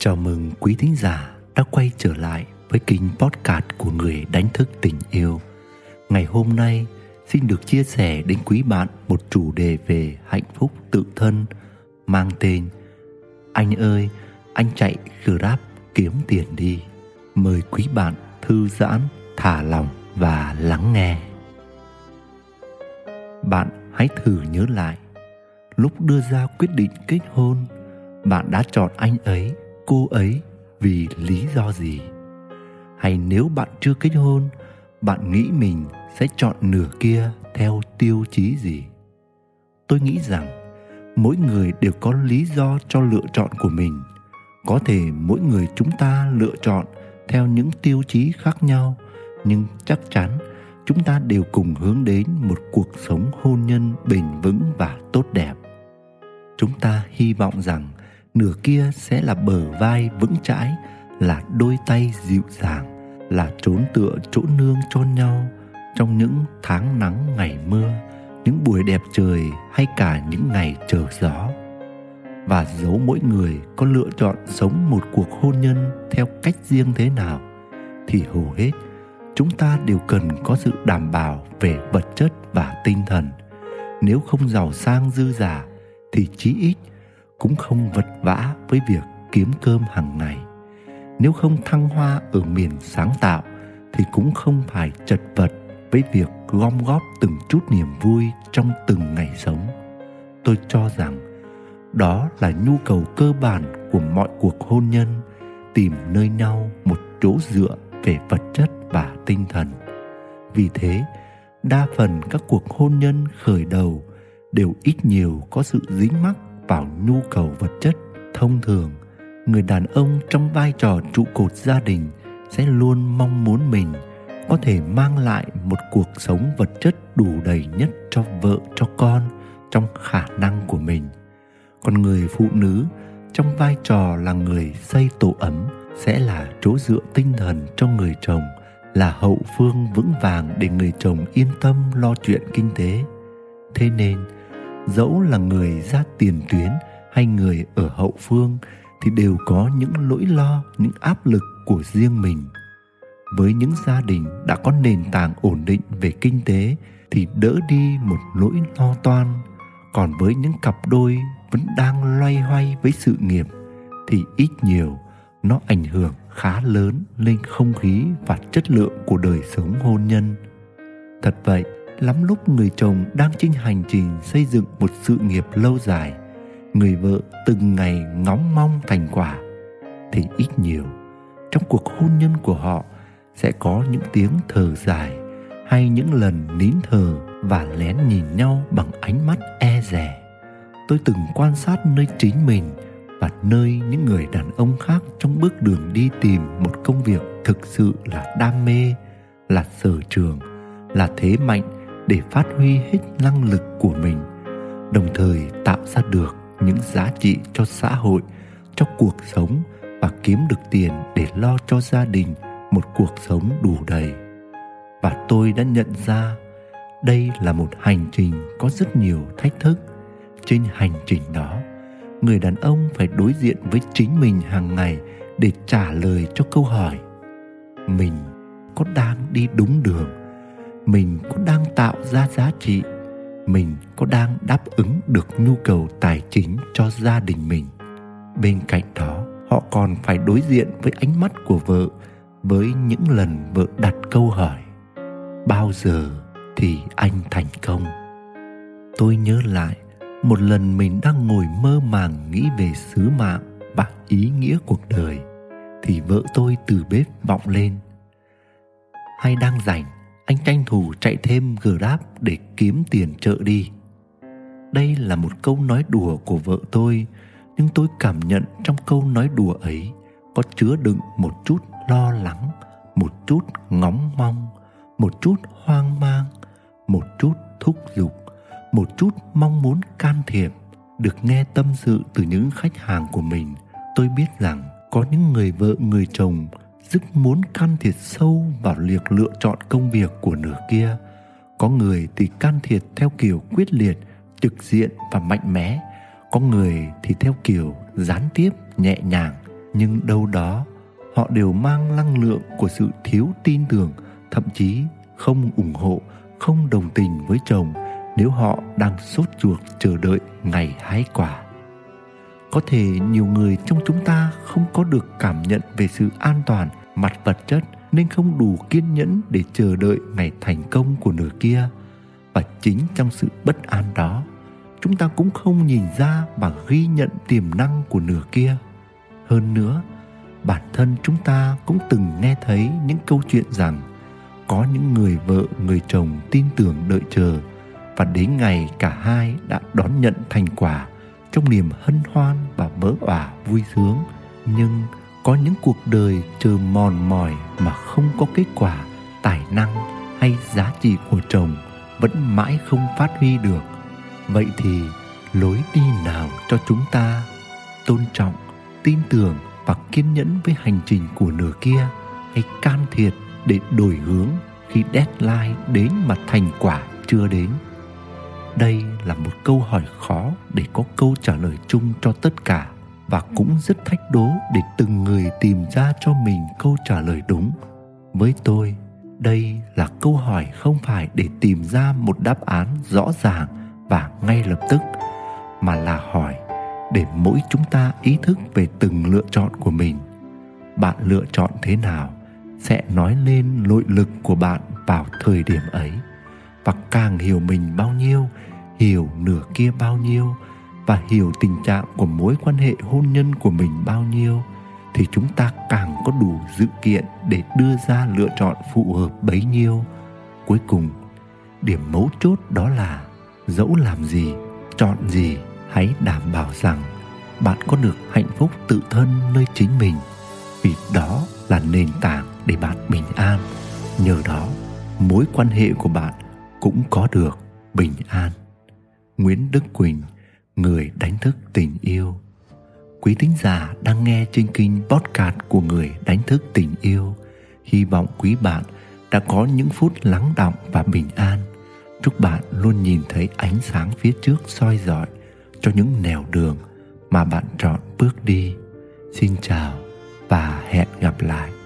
Chào mừng quý thính giả đã quay trở lại với kênh podcast của người đánh thức tình yêu. Ngày hôm nay xin được chia sẻ đến quý bạn một chủ đề về hạnh phúc tự thân mang tên Anh ơi, anh chạy Grab kiếm tiền đi. Mời quý bạn thư giãn, thả lòng và lắng nghe. Bạn hãy thử nhớ lại lúc đưa ra quyết định kết hôn, bạn đã chọn anh ấy cô ấy vì lý do gì? Hay nếu bạn chưa kết hôn, bạn nghĩ mình sẽ chọn nửa kia theo tiêu chí gì? Tôi nghĩ rằng mỗi người đều có lý do cho lựa chọn của mình. Có thể mỗi người chúng ta lựa chọn theo những tiêu chí khác nhau, nhưng chắc chắn chúng ta đều cùng hướng đến một cuộc sống hôn nhân bền vững và tốt đẹp. Chúng ta hy vọng rằng nửa kia sẽ là bờ vai vững chãi, là đôi tay dịu dàng, là trốn tựa chỗ nương cho nhau. Trong những tháng nắng ngày mưa, những buổi đẹp trời hay cả những ngày chờ gió. Và dấu mỗi người có lựa chọn sống một cuộc hôn nhân theo cách riêng thế nào, thì hầu hết chúng ta đều cần có sự đảm bảo về vật chất và tinh thần. Nếu không giàu sang dư giả thì chí ít cũng không vật vã với việc kiếm cơm hàng ngày. Nếu không thăng hoa ở miền sáng tạo thì cũng không phải chật vật với việc gom góp từng chút niềm vui trong từng ngày sống. Tôi cho rằng đó là nhu cầu cơ bản của mọi cuộc hôn nhân, tìm nơi nhau một chỗ dựa về vật chất và tinh thần. Vì thế, đa phần các cuộc hôn nhân khởi đầu đều ít nhiều có sự dính mắc vào nhu cầu vật chất, thông thường, người đàn ông trong vai trò trụ cột gia đình sẽ luôn mong muốn mình có thể mang lại một cuộc sống vật chất đủ đầy nhất cho vợ, cho con trong khả năng của mình. Còn người phụ nữ trong vai trò là người xây tổ ấm sẽ là chỗ dựa tinh thần cho người chồng, là hậu phương vững vàng để người chồng yên tâm lo chuyện kinh tế. Thế nên dẫu là người ra tiền tuyến hay người ở hậu phương thì đều có những nỗi lo, những áp lực của riêng mình. Với những gia đình đã có nền tảng ổn định về kinh tế thì đỡ đi một nỗi lo toan. Còn với những cặp đôi vẫn đang loay hoay với sự nghiệp thì ít nhiều nó ảnh hưởng khá lớn lên không khí và chất lượng của đời sống hôn nhân. Thật vậy lắm lúc người chồng đang trên hành trình xây dựng một sự nghiệp lâu dài. Người vợ từng ngày ngóng mong thành quả. Thì ít nhiều, trong cuộc hôn nhân của họ sẽ có những tiếng thở dài hay những lần nín thở và lén nhìn nhau bằng ánh mắt e dè. Tôi từng quan sát nơi chính mình và nơi những người đàn ông khác trong bước đường đi tìm một công việc thực sự là đam mê, là sở trường, là thế mạnh để phát huy hết năng lực của mình, đồng thời tạo ra được những giá trị cho xã hội, cho cuộc sống và kiếm được tiền để lo cho gia đình một cuộc sống đủ đầy. Và tôi đã nhận ra đây là một hành trình có rất nhiều thách thức. Trên hành trình đó, người đàn ông phải đối diện với chính mình hàng ngày để trả lời cho câu hỏi, mình có đang đi đúng đường mình có đang tạo ra giá trị, mình có đang đáp ứng được nhu cầu tài chính cho gia đình mình. Bên cạnh đó, họ còn phải đối diện với ánh mắt của vợ với những lần vợ đặt câu hỏi, bao giờ thì anh thành công? Tôi nhớ lại, một lần mình đang ngồi mơ màng nghĩ về sứ mạng và ý nghĩa cuộc đời, thì vợ tôi từ bếp vọng lên, hay đang rảnh? Anh tranh thủ chạy thêm Grab để kiếm tiền chợ đi. Đây là một câu nói đùa của vợ tôi, nhưng tôi cảm nhận trong câu nói đùa ấy có chứa đựng một chút lo lắng, một chút ngóng mong, một chút hoang mang, một chút thúc giục, một chút mong muốn can thiệp. Được nghe tâm sự từ những khách hàng của mình, tôi biết rằng có những người vợ người chồng rất muốn can thiệp sâu vào việc lựa chọn công việc của nửa kia. Có người thì can thiệp theo kiểu quyết liệt, trực diện và mạnh mẽ. Có người thì theo kiểu gián tiếp, nhẹ nhàng. Nhưng đâu đó, họ đều mang năng lượng của sự thiếu tin tưởng, thậm chí không ủng hộ, không đồng tình với chồng nếu họ đang sốt ruột chờ đợi ngày hái quả có thể nhiều người trong chúng ta không có được cảm nhận về sự an toàn, mặt vật chất, nên không đủ kiên nhẫn để chờ đợi ngày thành công của nửa kia. Và chính trong sự bất an đó, chúng ta cũng không nhìn ra và ghi nhận tiềm năng của nửa kia. Hơn nữa, bản thân chúng ta cũng từng nghe thấy những câu chuyện rằng có những người vợ, người chồng tin tưởng đợi chờ, và đến ngày cả hai đã đón nhận thành quả trong niềm hân hoan và vỡ òa vui sướng. Nhưng có những cuộc đời chờ mòn mỏi mà không có kết quả, tài năng hay giá trị của chồng vẫn mãi không phát huy được. Vậy thì lối đi nào cho chúng ta tôn trọng, tin tưởng và kiên nhẫn với hành trình của nửa kia hay can thiệp để đổi hướng khi deadline đến mà thành quả chưa đến? Đây là một câu hỏi khó để có câu trả lời chung cho tất cả và cũng rất thách đố để từng người tìm ra cho mình câu trả lời đúng. Với tôi, đây là câu hỏi không phải để tìm ra một đáp án rõ ràng và ngay lập tức, mà là hỏi để mỗi chúng ta ý thức về từng lựa chọn của mình. Bạn lựa chọn thế nào sẽ nói lên nội lực của bạn vào thời điểm ấy và càng hiểu mình bao nhiêu, hiểu nửa kia bao nhiêu và hiểu tình trạng của mối quan hệ hôn nhân của mình bao nhiêu, thì chúng ta càng có đủ dự kiện để đưa ra lựa chọn phù hợp bấy nhiêu. Cuối cùng, điểm mấu chốt đó là dẫu làm gì, chọn gì, hãy đảm bảo rằng bạn có được hạnh phúc tự thân nơi chính mình, vì đó là nền tảng để bạn bình an. Nhờ đó, mối quan hệ của bạn cũng có được bình an. Nguyễn đức quỳnh, người đánh thức tình yêu. Quý thính giả đang nghe trên kênh podcast của người đánh thức tình yêu. Hy vọng quý bạn đã có những phút lắng động và bình an. Chúc bạn luôn nhìn thấy ánh sáng phía trước soi rọi cho những nẻo đường mà bạn chọn bước đi. Xin chào và hẹn gặp lại.